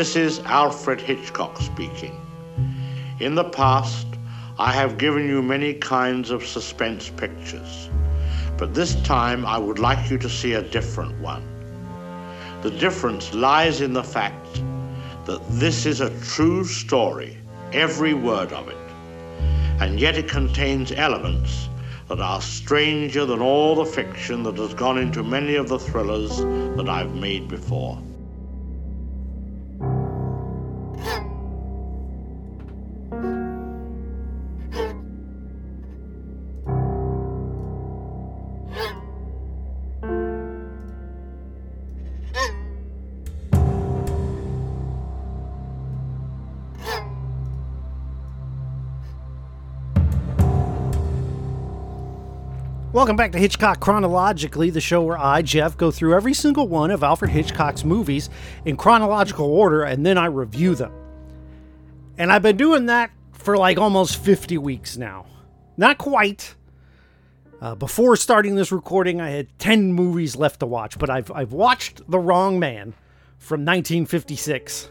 This is Alfred Hitchcock speaking. In the past, I have given you many kinds of suspense pictures, but this time I would like you to see a different one. The difference lies in the fact that this is a true story, every word of it, and yet it contains elements that are stranger than all the fiction that has gone into many of the thrillers that I've made before. Welcome back to Hitchcock Chronologically, the show where I, Jeff, go through every single one of Alfred Hitchcock's movies in chronological order and then I review them. And I've been doing that for like almost 50 weeks now. Not quite. Uh, before starting this recording, I had 10 movies left to watch, but I've, I've watched The Wrong Man from 1956.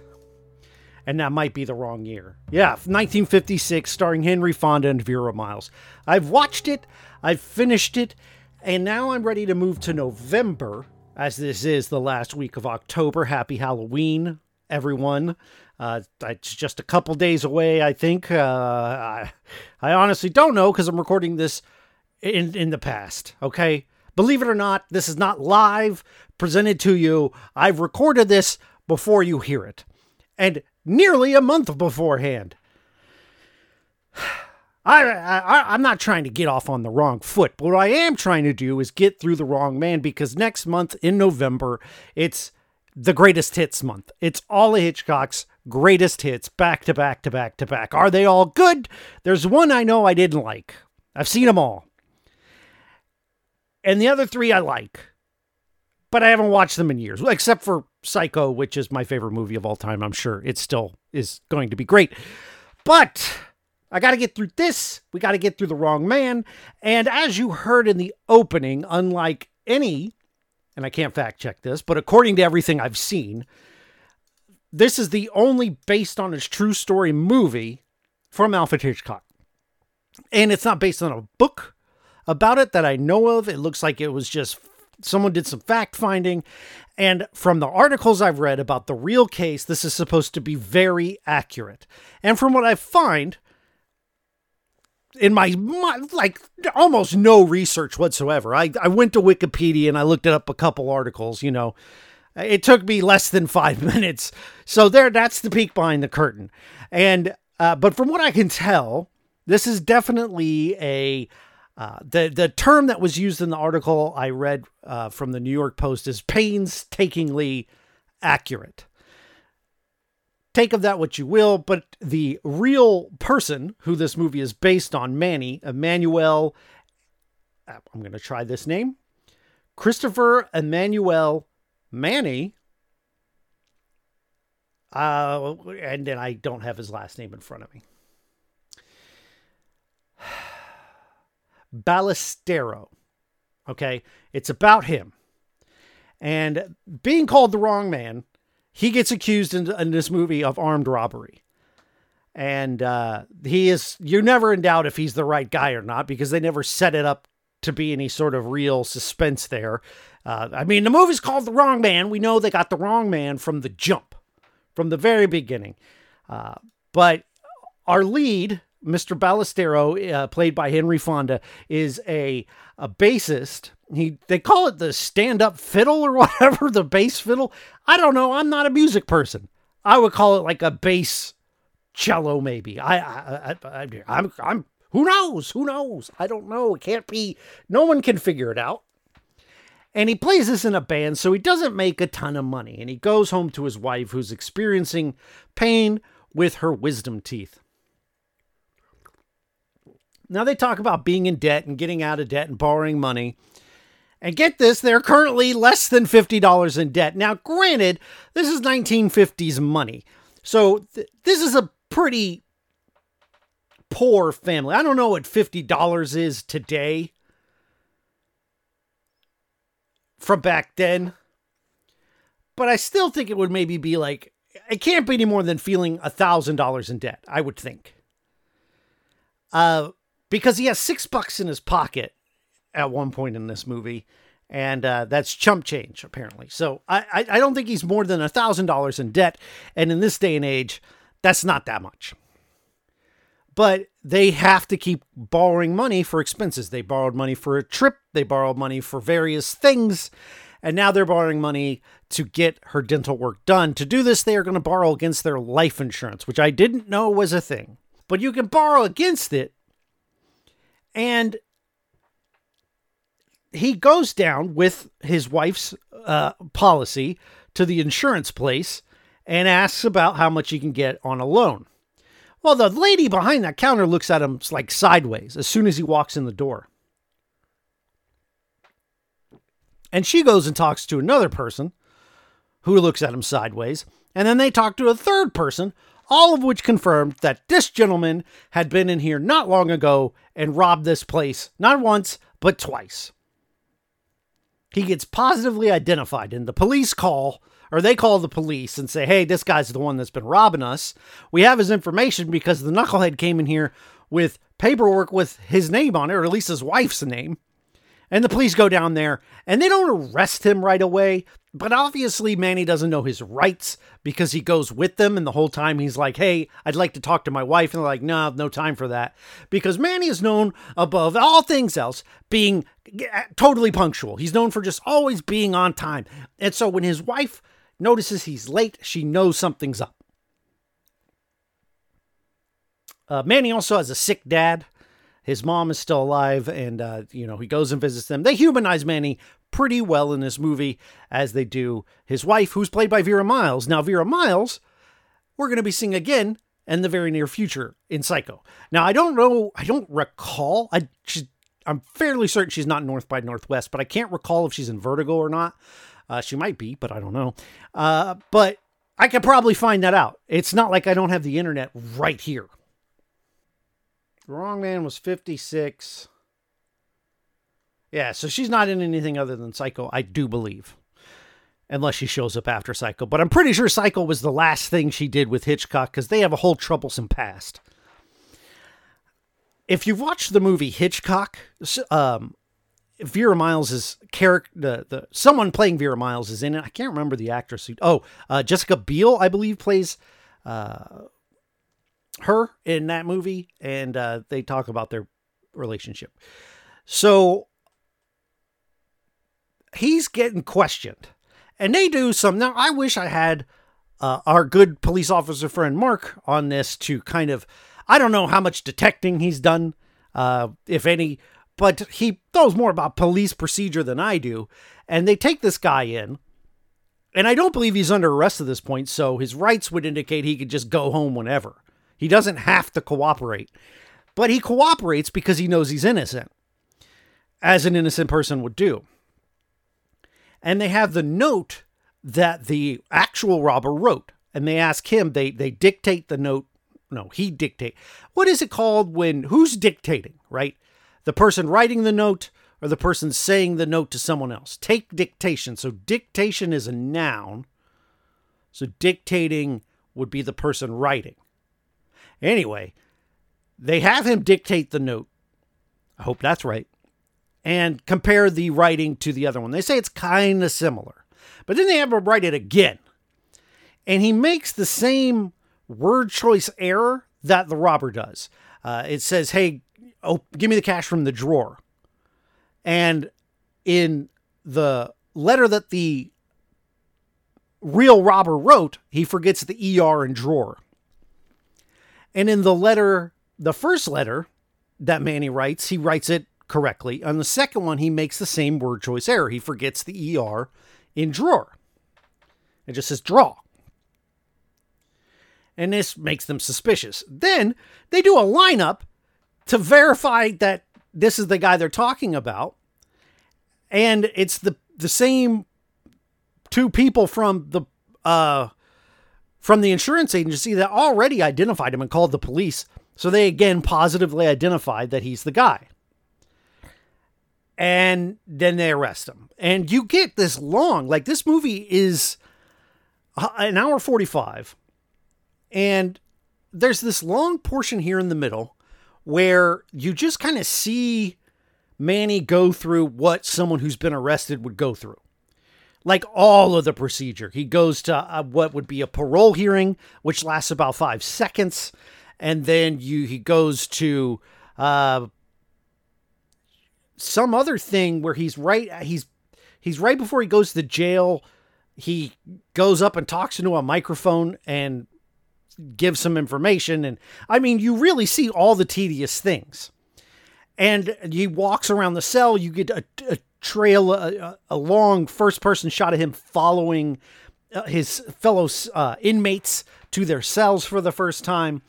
And that might be the wrong year. Yeah, 1956, starring Henry Fonda and Vera Miles. I've watched it. I've finished it, and now I'm ready to move to November, as this is the last week of October. Happy Halloween, everyone. Uh, it's just a couple days away, I think. Uh, I, I honestly don't know because I'm recording this in, in the past, okay? Believe it or not, this is not live presented to you. I've recorded this before you hear it, and nearly a month beforehand. I, I I'm not trying to get off on the wrong foot, but what I am trying to do is get through the wrong man because next month in November it's the greatest hits month. It's all of Hitchcock's greatest hits back to back to back to back. Are they all good? There's one I know I didn't like. I've seen them all. And the other three I like. But I haven't watched them in years, except for Psycho, which is my favorite movie of all time. I'm sure it still is going to be great. But I got to get through this. We got to get through the wrong man. And as you heard in the opening, unlike any, and I can't fact check this, but according to everything I've seen, this is the only based on his true story movie from Alfred Hitchcock. And it's not based on a book about it that I know of. It looks like it was just someone did some fact finding. And from the articles I've read about the real case, this is supposed to be very accurate. And from what I find, in my, my, like almost no research whatsoever. I, I went to Wikipedia and I looked up a couple articles, you know. It took me less than 5 minutes. So there that's the peek behind the curtain. And uh, but from what I can tell, this is definitely a uh, the the term that was used in the article I read uh, from the New York Post is painstakingly accurate take of that what you will, but the real person who this movie is based on, Manny, Emmanuel, uh, I'm going to try this name, Christopher Emmanuel Manny. Uh, and then I don't have his last name in front of me. Ballestero. Okay. It's about him. And being called the wrong man he gets accused in, in this movie of armed robbery. And uh, he is, you're never in doubt if he's the right guy or not because they never set it up to be any sort of real suspense there. Uh, I mean, the movie's called The Wrong Man. We know they got the wrong man from the jump, from the very beginning. Uh, but our lead, Mr. Ballestero, uh, played by Henry Fonda, is a, a bassist he they call it the stand-up fiddle or whatever, the bass fiddle. I don't know. I'm not a music person. I would call it like a bass cello, maybe. I, I, I, I I'm, I'm. Who knows? Who knows? I don't know. It can't be. No one can figure it out. And he plays this in a band, so he doesn't make a ton of money. And he goes home to his wife, who's experiencing pain with her wisdom teeth. Now they talk about being in debt and getting out of debt and borrowing money. And get this, they're currently less than $50 in debt. Now, granted, this is 1950s money. So th- this is a pretty poor family. I don't know what $50 is today from back then. But I still think it would maybe be like it can't be any more than feeling a thousand dollars in debt, I would think. Uh, because he has six bucks in his pocket at one point in this movie, and uh, that's chump change apparently. So I, I, I don't think he's more than a thousand dollars in debt, and in this day and age, that's not that much. But they have to keep borrowing money for expenses. They borrowed money for a trip. They borrowed money for various things. And now they're borrowing money to get her dental work done. To do this, they are going to borrow against their life insurance, which I didn't know was a thing. But you can borrow against it. And he goes down with his wife's uh, policy to the insurance place and asks about how much he can get on a loan. Well, the lady behind that counter looks at him like sideways as soon as he walks in the door. And she goes and talks to another person who looks at him sideways. And then they talk to a third person, all of which confirmed that this gentleman had been in here not long ago and robbed this place not once, but twice. He gets positively identified, and the police call, or they call the police and say, Hey, this guy's the one that's been robbing us. We have his information because the knucklehead came in here with paperwork with his name on it, or at least his wife's name. And the police go down there and they don't arrest him right away. But obviously, Manny doesn't know his rights because he goes with them. And the whole time he's like, hey, I'd like to talk to my wife. And they're like, no, no time for that. Because Manny is known above all things else being totally punctual. He's known for just always being on time. And so when his wife notices he's late, she knows something's up. Uh, Manny also has a sick dad. His mom is still alive, and uh, you know he goes and visits them. They humanize Manny pretty well in this movie, as they do his wife, who's played by Vera Miles. Now, Vera Miles, we're going to be seeing again in the very near future in Psycho. Now, I don't know, I don't recall. I I'm fairly certain she's not North by Northwest, but I can't recall if she's in Vertigo or not. Uh, she might be, but I don't know. Uh, but I could probably find that out. It's not like I don't have the internet right here. Wrong Man was 56. Yeah, so she's not in anything other than Psycho, I do believe. Unless she shows up after Psycho. But I'm pretty sure Psycho was the last thing she did with Hitchcock because they have a whole troublesome past. If you've watched the movie Hitchcock, um, Vera Miles' character, the, the someone playing Vera Miles is in it. I can't remember the actress. Who, oh, uh, Jessica Biel, I believe, plays uh, her in that movie, and uh, they talk about their relationship. So he's getting questioned, and they do some. Now, I wish I had uh, our good police officer friend Mark on this to kind of. I don't know how much detecting he's done, uh, if any, but he knows more about police procedure than I do. And they take this guy in, and I don't believe he's under arrest at this point, so his rights would indicate he could just go home whenever. He doesn't have to cooperate. But he cooperates because he knows he's innocent, as an innocent person would do. And they have the note that the actual robber wrote. And they ask him, they they dictate the note. No, he dictate. What is it called when who's dictating, right? The person writing the note or the person saying the note to someone else. Take dictation. So dictation is a noun. So dictating would be the person writing. Anyway, they have him dictate the note. I hope that's right. And compare the writing to the other one. They say it's kind of similar. But then they have him write it again. And he makes the same word choice error that the robber does. Uh, it says, hey, oh, give me the cash from the drawer. And in the letter that the real robber wrote, he forgets the ER and drawer. And in the letter, the first letter that Manny writes, he writes it correctly. On the second one, he makes the same word choice error. He forgets the ER in drawer. It just says draw. And this makes them suspicious. Then they do a lineup to verify that this is the guy they're talking about. And it's the the same two people from the uh from the insurance agency that already identified him and called the police. So they again positively identified that he's the guy. And then they arrest him. And you get this long, like this movie is uh, an hour 45. And there's this long portion here in the middle where you just kind of see Manny go through what someone who's been arrested would go through. Like all of the procedure. He goes to uh, what would be a parole hearing, which lasts about five seconds. And then you he goes to uh, some other thing where he's right he's he's right before he goes to jail he goes up and talks into a microphone and gives some information and i mean you really see all the tedious things and he walks around the cell you get a, a trail a, a, long first person shot of him following uh, his fellow uh, inmates to their cells for the first time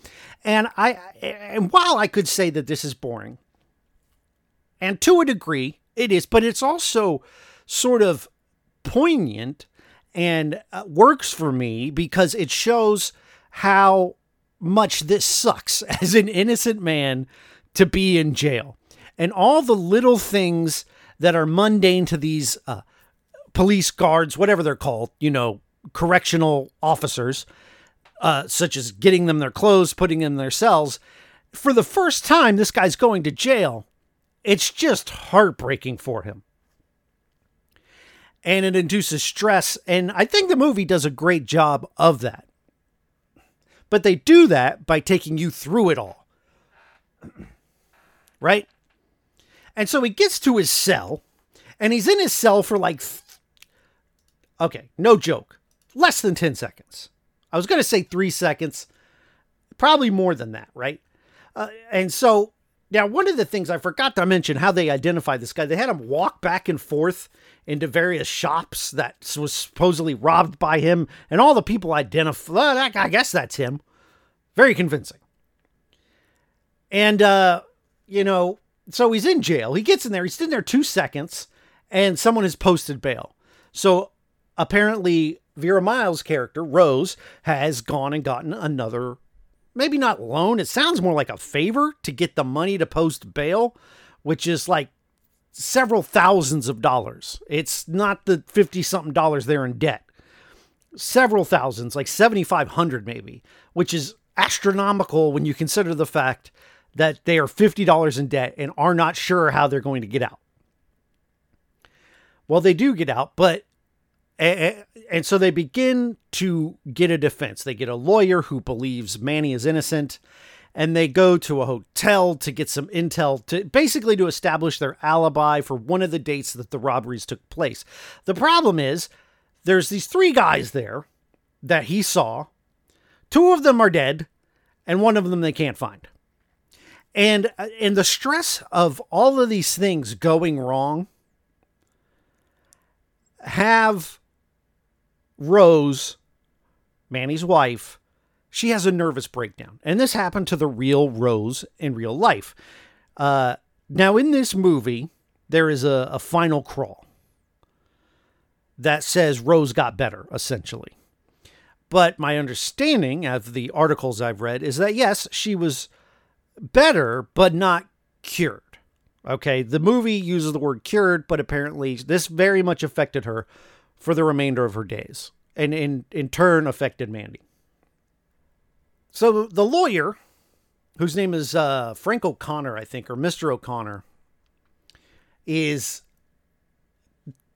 and i and while i could say that this is boring and to a degree, it is, but it's also sort of poignant and uh, works for me because it shows how much this sucks as an innocent man to be in jail. And all the little things that are mundane to these uh, police guards, whatever they're called, you know, correctional officers, uh, such as getting them their clothes, putting them in their cells. For the first time, this guy's going to jail it's just heartbreaking for him. And it induces stress. And I think the movie does a great job of that. But they do that by taking you through it all. right? And so he gets to his cell, and he's in his cell for like, okay, no joke, less than 10 seconds. I was going to say three seconds, probably more than that, right? Uh, and so now, one of the things I forgot to mention how they identify this guy, they had him walk back and forth into various shops that was supposedly robbed by him, and all the people identify. I guess that's him. Very convincing. And, uh, you know, so he's in jail. He gets in there, he's in there two seconds, and someone has posted bail. So apparently, Vera Miles' character, Rose, has gone and gotten another maybe not loan. It sounds more like a favor to get the money to post bail, which is like several thousands of dollars. It's not the 50 something dollars they're in debt. Several thousands, like 7,500 maybe, which is astronomical when you consider the fact that they are $50 in debt and are not sure how they're going to get out. Well, they do get out, but and, so they begin to get a defense. They get a lawyer who believes Manny is innocent, and they go to a hotel to get some intel to basically to establish their alibi for one of the dates that the robberies took place. The problem is there's these three guys there that he saw. Two of them are dead, and one of them they can't find. And in the stress of all of these things going wrong, have Rose, Manny's wife, she has a nervous breakdown. And this happened to the real Rose in real life. Uh, now, in this movie, there is a, a final crawl that says Rose got better, essentially. But my understanding of the articles I've read is that yes, she was better, but not cured. Okay, the movie uses the word cured, but apparently this very much affected her for the remainder of her days, and in, in turn affected Manny. So the lawyer, whose name is uh, Frank O'Connor, I think, or Mr. O'Connor, is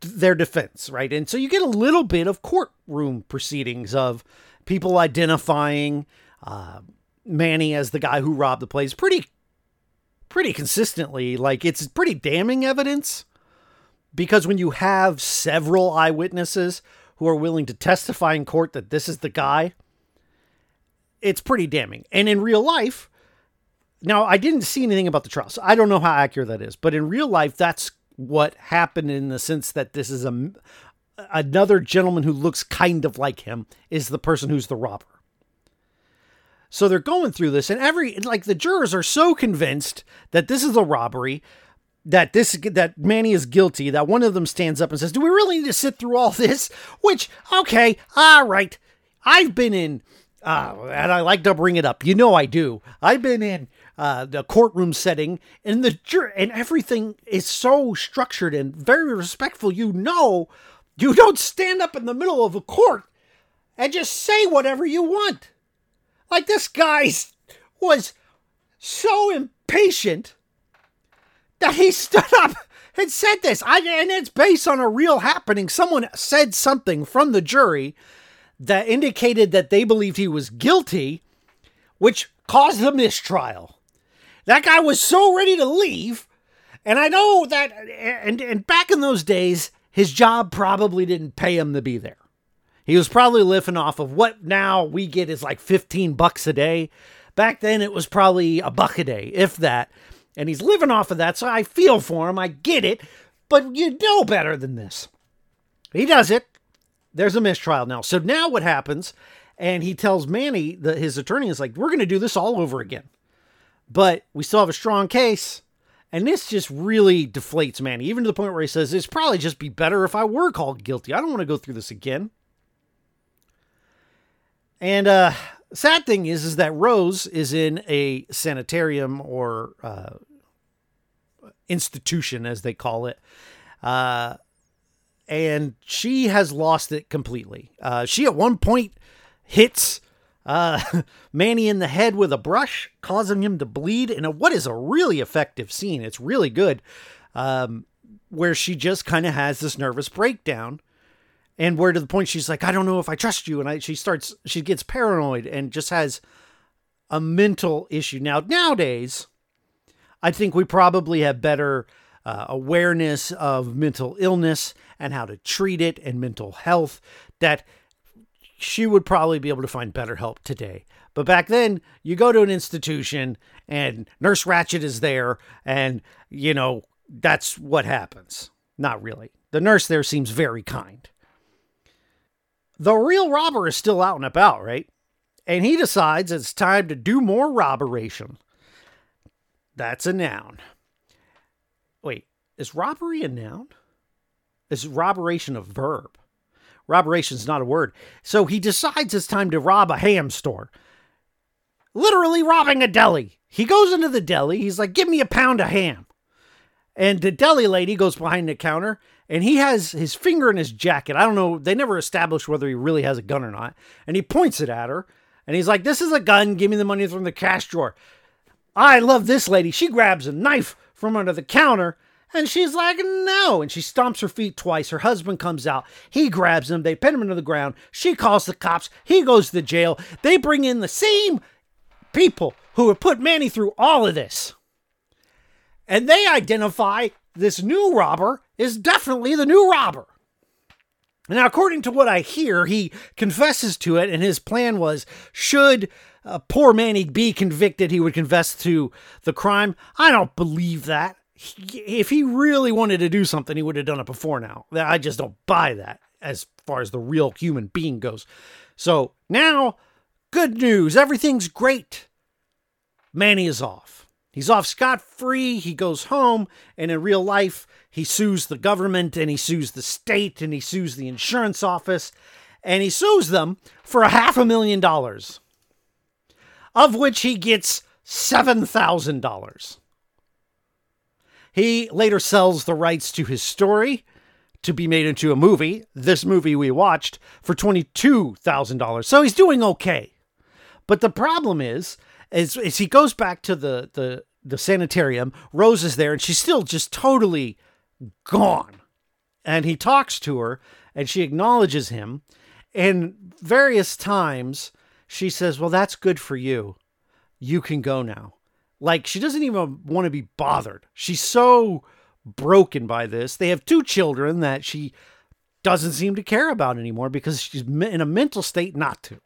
their defense, right? And so you get a little bit of courtroom proceedings of people identifying uh, Manny as the guy who robbed the place pretty, pretty consistently. Like it's pretty damning evidence because when you have several eyewitnesses who are willing to testify in court that this is the guy, it's pretty damning. And in real life, now I didn't see anything about the trial, so I don't know how accurate that is. But in real life, that's what happened in the sense that this is a another gentleman who looks kind of like him is the person who's the robber. So they're going through this, and every like the jurors are so convinced that this is a robbery that this that Manny is guilty, that one of them stands up and says, "Do we really need to sit through all this?" Which, okay, all right. I've been in, uh, and I like to bring it up. You know, I do. I've been in uh, the courtroom setting, and the jur- and everything is so structured and very respectful. You know, you don't stand up in the middle of a court and just say whatever you want. Like this guy was so impatient that he stood up and said this. I, and it's based on a real happening. Someone said something from the jury that indicated that they believed he was guilty, which caused the mistrial. That guy was so ready to leave. And I know that, and, and back in those days, his job probably didn't pay him to be there. He was probably living off of what now we get is like 15 bucks a day. Back then it was probably a buck a day, if that. And he's living off of that, so I feel for him. I get it. But you know better than this. He does it. There's a mistrial now. So now what happens? And he tells Manny, that his attorney is like, we're going to do this all over again. But we still have a strong case. And this just really deflates Manny, even to the point where he says, It's probably just be better if I were called guilty. I don't want to go through this again. And uh sad thing is is that Rose is in a sanitarium or uh, institution as they call it. Uh and she has lost it completely. Uh, she at one point hits uh, Manny in the head with a brush, causing him to bleed in a, what is a really effective scene. It's really good, um, where she just kind of has this nervous breakdown and where to the point she's like, I don't know if I trust you. And I, she starts, she gets paranoid and just has a mental issue. Now, nowadays, I think we probably have better uh, awareness of mental illness and how to treat it and mental health that she would probably be able to find better help today. But back then, you go to an institution and Nurse Ratched is there, and, you know, that's what happens. Not really. The nurse there seems very kind the real robber is still out and about, right? And he decides it's time to do more robberation. That's a noun. Wait, is robbery a noun? Is robberation a verb? Robberation's not a word. So he decides it's time to rob a ham store. Literally robbing a deli. He goes into the deli. He's like, give me a pound of ham. And the deli lady goes behind the counter and he has his finger in his jacket. I don't know. They never established whether he really has a gun or not. And he points it at her and he's like, This is a gun. Give me the money from the cash drawer. I love this lady. She grabs a knife from under the counter and she's like, No. And she stomps her feet twice. Her husband comes out. He grabs him. They pin him into the ground. She calls the cops. He goes to jail. They bring in the same people who have put Manny through all of this. And they identify this new robber is definitely the new robber. Now, according to what I hear, he confesses to it, and his plan was should uh, poor Manny be convicted, he would confess to the crime. I don't believe that. He, if he really wanted to do something, he would have done it before now. I just don't buy that as far as the real human being goes. So now, good news. Everything's great. Manny is off. He's off scot free. He goes home, and in real life, he sues the government and he sues the state and he sues the insurance office and he sues them for a half a million dollars, of which he gets $7,000. He later sells the rights to his story to be made into a movie, this movie we watched, for $22,000. So he's doing okay. But the problem is as, as he goes back to the, the, the sanitarium, Rose is there and she's still just totally gone. And he talks to her and she acknowledges him. And various times she says, Well, that's good for you. You can go now. Like she doesn't even want to be bothered. She's so broken by this. They have two children that she doesn't seem to care about anymore because she's in a mental state not to.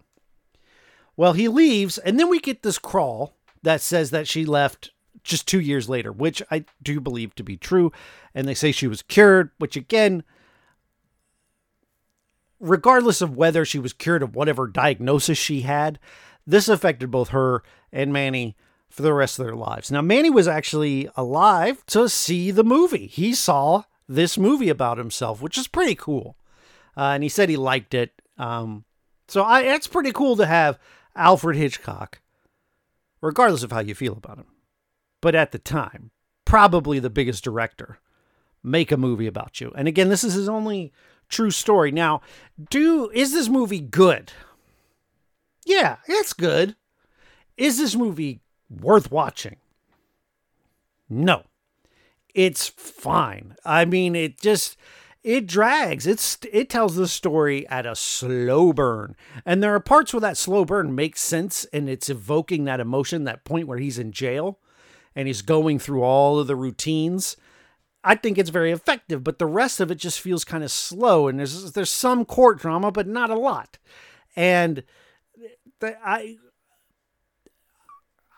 Well, he leaves, and then we get this crawl that says that she left just two years later, which I do believe to be true. And they say she was cured, which again, regardless of whether she was cured of whatever diagnosis she had, this affected both her and Manny for the rest of their lives. Now, Manny was actually alive to see the movie. He saw this movie about himself, which is pretty cool. Uh, and he said he liked it. Um, so I, it's pretty cool to have Alfred Hitchcock, regardless of how you feel about him, but at the time, probably the biggest director, make a movie about you. And again, this is his only true story. Now, do is this movie good? Yeah, it's good. Is this movie worth watching? No. It's fine. I mean, it just it drags. It's it tells the story at a slow burn. And there are parts where that slow burn makes sense and it's evoking that emotion, that point where he's in jail and he's going through all of the routines. I think it's very effective, but the rest of it just feels kind of slow and there's there's some court drama but not a lot. And the, I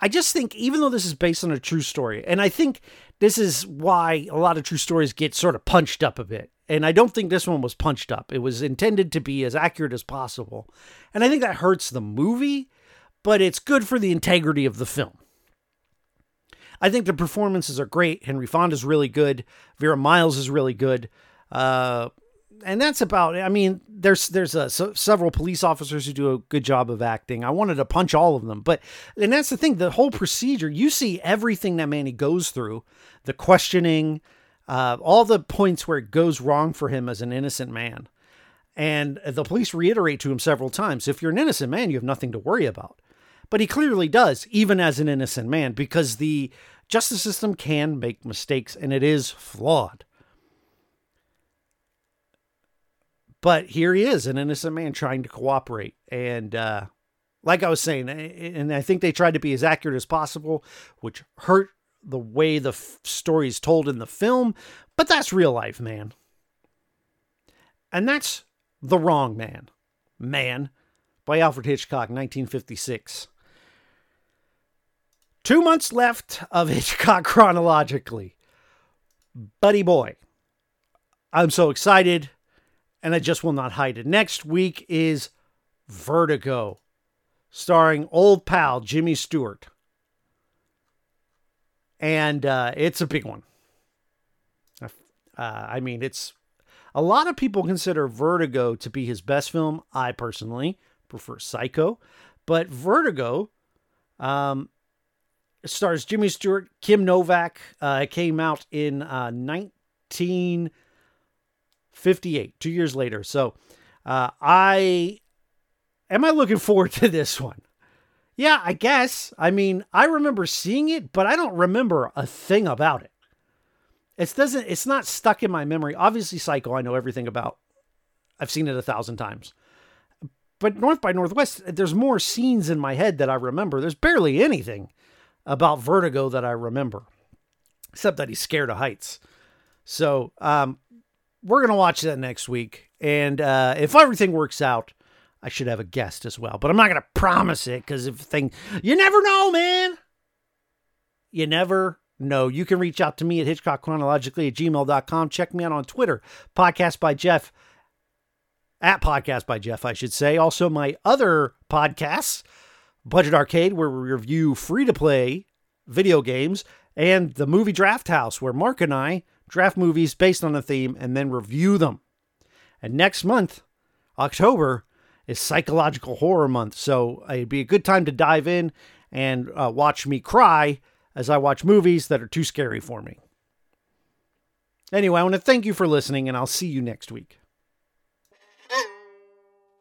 I just think even though this is based on a true story, and I think this is why a lot of true stories get sort of punched up a bit. And I don't think this one was punched up. It was intended to be as accurate as possible. And I think that hurts the movie, but it's good for the integrity of the film. I think the performances are great. Henry Fonda's really good. Vera Miles is really good. Uh, and that's about it. I mean, there's there's a, so, several police officers who do a good job of acting. I wanted to punch all of them, but and that's the thing. The whole procedure, you see everything that Manny goes through, the questioning, uh, all the points where it goes wrong for him as an innocent man, and the police reiterate to him several times: if you're an innocent man, you have nothing to worry about. But he clearly does, even as an innocent man, because the justice system can make mistakes, and it is flawed. But here he is, an innocent man trying to cooperate. And uh, like I was saying, and I think they tried to be as accurate as possible, which hurt the way the f- story is told in the film. But that's real life, man. And that's The Wrong Man. Man by Alfred Hitchcock, 1956. Two months left of Hitchcock chronologically. Buddy boy. I'm so excited and I just will not hide it. Next week is Vertigo, starring old pal Jimmy Stewart. And uh, it's a big one. Uh, I mean, it's a lot of people consider Vertigo to be his best film. I personally prefer Psycho, but Vertigo um, stars Jimmy Stewart, Kim Novak. Uh, it came out in uh, 19- 58, two years later. So uh, I am I looking forward to this one? Yeah, I guess. I mean, I remember seeing it, but I don't remember a thing about it. It doesn't. It's not stuck in my memory. Obviously, Psycho, I know everything about. I've seen it a thousand times. But North by Northwest, there's more scenes in my head that I remember. There's barely anything about Vertigo that I remember, except that he's scared of heights. So, um, we're to watch that next week. And uh, if everything works out, I should have a guest as well. But I'm not going to promise it because if thing, you never know, man. You never know. You can reach out to me at hitchcockchronologically at gmail.com. Check me out on Twitter, podcast by Jeff, at podcast by Jeff, I should say. Also, my other podcasts, Budget Arcade, where we review free to play video games, and the movie Draft House, where Mark and I draft movies based on a theme, and then review them. And next month, October, is psychological horror month. So it'd be a good time to dive in and uh, watch me cry as I watch movies that are too scary for me. Anyway, I want to thank you for listening, and I'll see you next week.